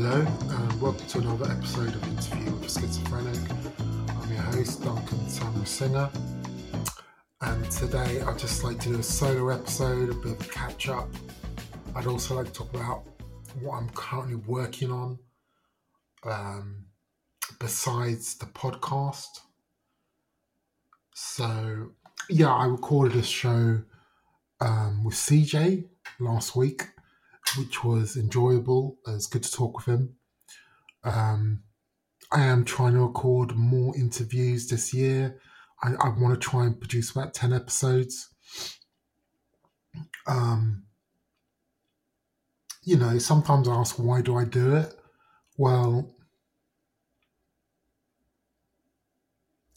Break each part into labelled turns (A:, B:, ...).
A: Hello, and welcome to another episode of Interview with a Schizophrenic. I'm your host, Duncan Samuel Singer, and today I'd just like to do a solo episode, a bit of a catch up. I'd also like to talk about what I'm currently working on um, besides the podcast. So, yeah, I recorded a show um, with CJ last week which was enjoyable. It was good to talk with him. Um, I am trying to record more interviews this year. I, I want to try and produce about 10 episodes. Um, you know, sometimes I ask, why do I do it? Well,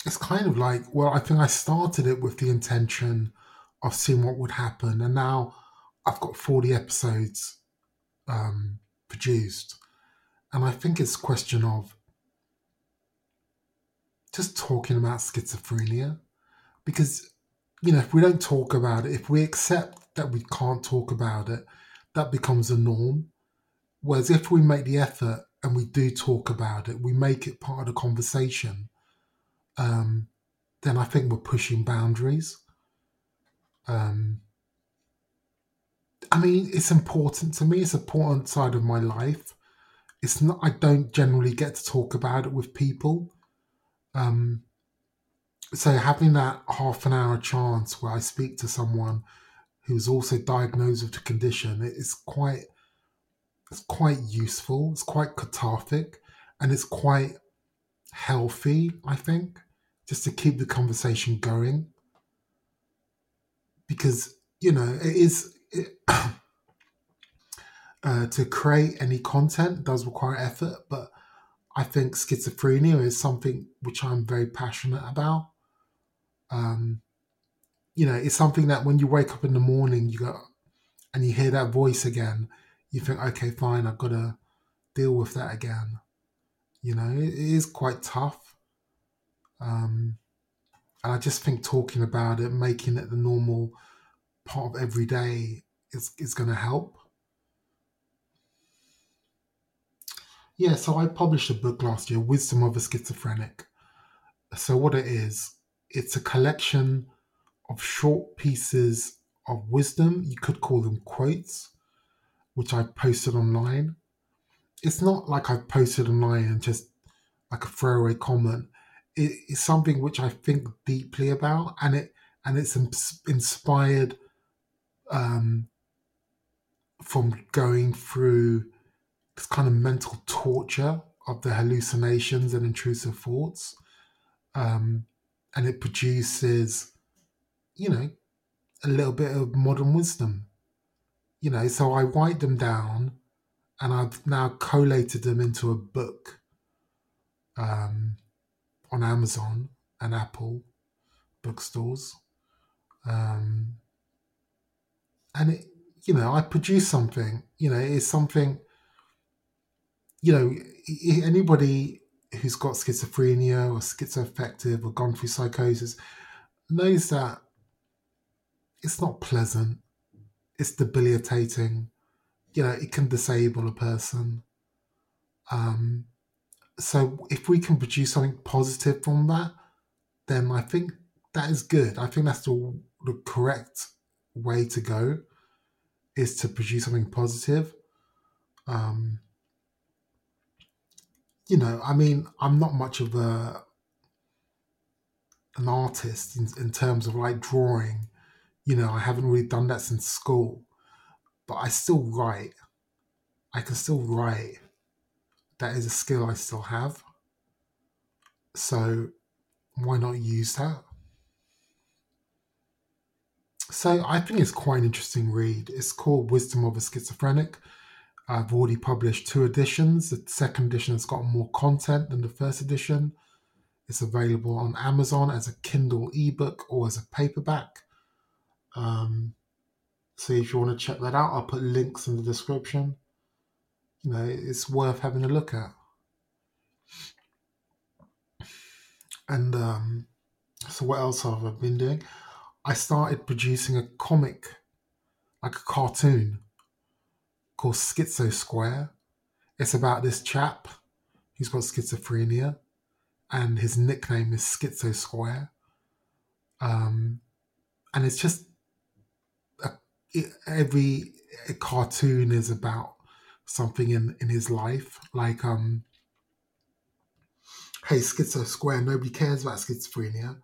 A: it's kind of like, well, I think I started it with the intention of seeing what would happen. And now I've got 40 episodes um, produced. And I think it's a question of just talking about schizophrenia. Because, you know, if we don't talk about it, if we accept that we can't talk about it, that becomes a norm. Whereas if we make the effort and we do talk about it, we make it part of the conversation, um, then I think we're pushing boundaries. Um, I mean, it's important to me. It's an important side of my life. It's not. I don't generally get to talk about it with people. Um, so having that half an hour chance where I speak to someone who's also diagnosed with the condition it's quite. It's quite useful. It's quite cathartic, and it's quite healthy. I think just to keep the conversation going because you know it is uh, to create any content does require effort, but I think schizophrenia is something which I'm very passionate about. Um, you know, it's something that when you wake up in the morning, you go and you hear that voice again, you think, okay, fine, I've got to deal with that again. You know, it, it is quite tough. Um, and I just think talking about it, making it the normal part of every day is, is going to help. Yeah, so I published a book last year, Wisdom of a Schizophrenic. So, what it is, it's a collection of short pieces of wisdom. You could call them quotes, which I posted online. It's not like I've posted online and just like a throwaway comment. It's something which I think deeply about, and it and it's inspired um, from going through this kind of mental torture of the hallucinations and intrusive thoughts. Um, and it produces, you know, a little bit of modern wisdom. You know, so I write them down and I've now collated them into a book um, on Amazon and Apple bookstores. Um, and it, you know, I produce something. You know, it's something. You know, anybody who's got schizophrenia or schizoaffective or gone through psychosis knows that it's not pleasant. It's debilitating. You know, it can disable a person. Um, so if we can produce something positive from that, then I think that is good. I think that's the, the correct way to go is to produce something positive. Um, you know, I mean, I'm not much of a an artist in, in terms of like drawing. You know, I haven't really done that since school, but I still write. I can still write. That is a skill I still have. So why not use that? So I think it's quite an interesting read. It's called Wisdom of a Schizophrenic. I've already published two editions. The second edition has got more content than the first edition. It's available on Amazon as a Kindle ebook or as a paperback. Um, so if you want to check that out, I'll put links in the description. You know, it's worth having a look at. And um, so, what else have I been doing? I started producing a comic, like a cartoon, called Schizo Square. It's about this chap who's got schizophrenia, and his nickname is Schizo Square. Um, and it's just a, it, every cartoon is about something in in his life, like um, hey, Schizo Square, nobody cares about schizophrenia,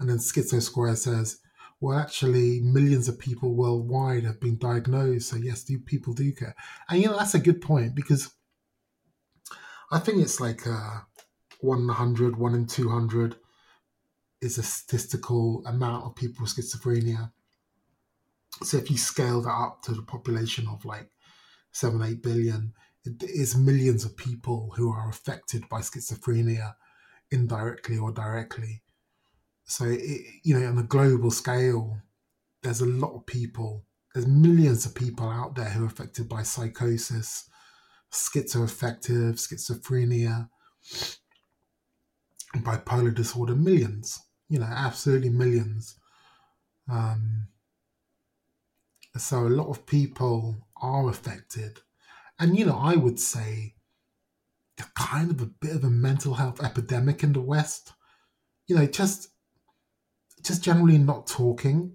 A: and then Schizo Square says, well, actually, millions of people worldwide have been diagnosed. So yes, do people do care? And you know that's a good point because I think it's like uh, one in hundred, one in two hundred is a statistical amount of people with schizophrenia. So if you scale that up to the population of like seven, eight billion, it is millions of people who are affected by schizophrenia indirectly or directly. So, it, you know, on a global scale, there's a lot of people, there's millions of people out there who are affected by psychosis, schizoaffective, schizophrenia, bipolar disorder, millions, you know, absolutely millions. Um, so a lot of people are affected. And, you know, I would say kind of a bit of a mental health epidemic in the West. You know, just just generally not talking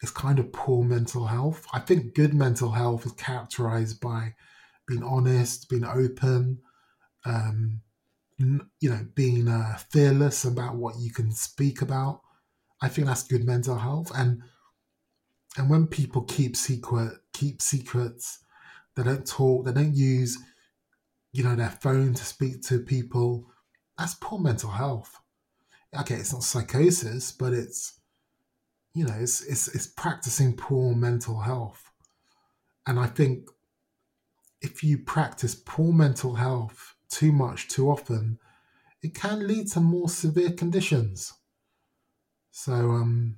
A: is kind of poor mental health. I think good mental health is characterized by being honest, being open, um, you know, being uh, fearless about what you can speak about. I think that's good mental health. And and when people keep secret, keep secrets, they don't talk, they don't use, you know, their phone to speak to people. That's poor mental health okay, it's not psychosis, but it's you know, it's it's it's practicing poor mental health. And I think if you practice poor mental health too much too often, it can lead to more severe conditions. So um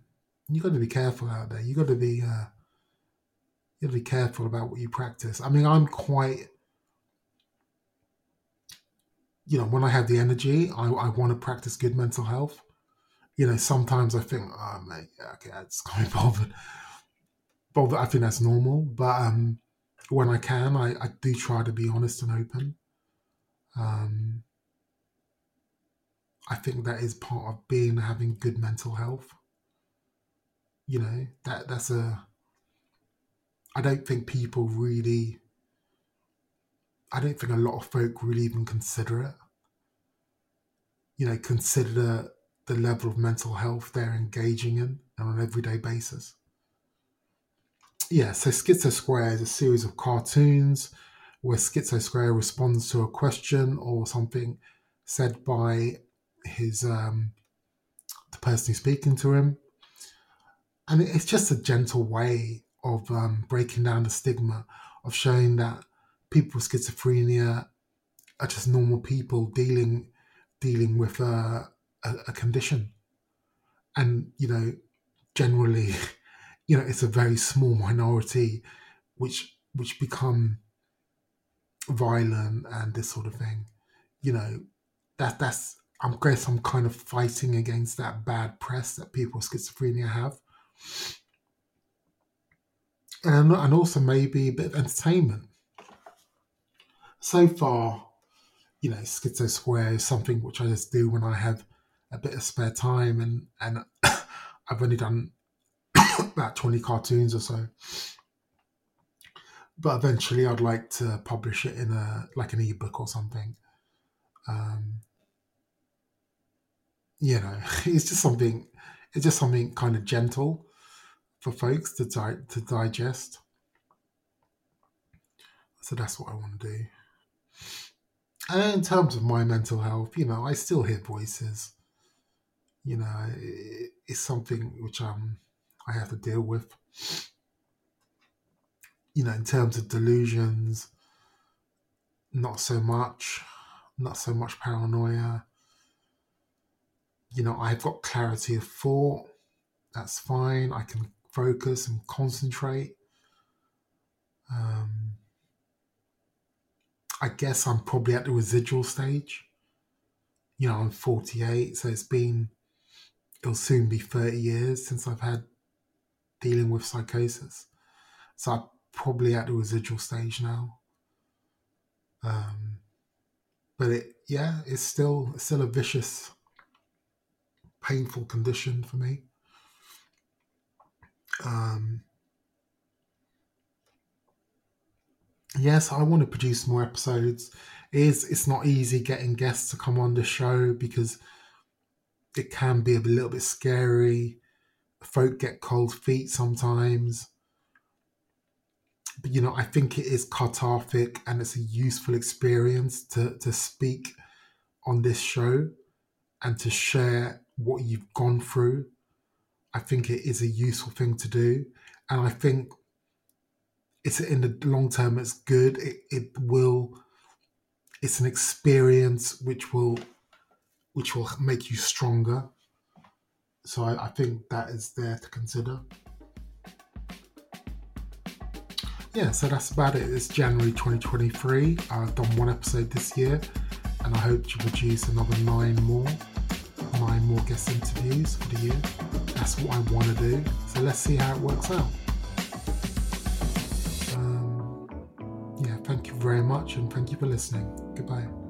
A: you got to be careful out there. You got to be uh, you got to be careful about what you practice. I mean, I'm quite you know, when I have the energy, I, I want to practice good mental health. You know, sometimes I think, oh mate, yeah, okay, it's kind of bothered. But I think that's normal. But um, when I can, I, I do try to be honest and open. Um, I think that is part of being having good mental health. You know, that that's a I don't think people really I don't think a lot of folk really even consider it. You know, consider the level of mental health they're engaging in on an everyday basis. Yeah, so Schizo Square is a series of cartoons where Schizo Square responds to a question or something said by his um, the person who's speaking to him, and it's just a gentle way of um, breaking down the stigma of showing that people with schizophrenia are just normal people dealing dealing with a, a, a condition, and you know, generally, you know, it's a very small minority which which become violent and this sort of thing. You know, that that's I guess I'm kind of fighting against that bad press that people with schizophrenia have. And, and also maybe a bit of entertainment so far, you know, Schizo Square is something which I just do when I have a bit of spare time, and and I've only done about twenty cartoons or so. But eventually, I'd like to publish it in a like an ebook or something. Um, you know, it's just something. It's just something kind of gentle for folks to di- to digest. So that's what I want to do. And in terms of my mental health, you know, I still hear voices. You know, it's something which um I have to deal with. You know, in terms of delusions, not so much, not so much paranoia. You know, I've got clarity of thought. That's fine. I can focus and concentrate. Um, I guess I'm probably at the residual stage. You know, I'm 48, so it's been, it'll soon be 30 years since I've had dealing with psychosis. So I'm probably at the residual stage now. Um, but it yeah, it's still it's still a vicious, painful condition for me. Um, yes, I want to produce more episodes. Is it's not easy getting guests to come on the show because it can be a little bit scary. Folk get cold feet sometimes. But you know, I think it is cathartic and it's a useful experience to to speak on this show and to share what you've gone through. I think it is a useful thing to do. And I think it's in the long term it's good. It it will it's an experience which will which will make you stronger. So I, I think that is there to consider. Yeah, so that's about it. It's January 2023. I've done one episode this year, and I hope to produce another nine more, nine more guest interviews for the year. That's what I want to do. So let's see how it works out. Very much, and thank you for listening. Goodbye.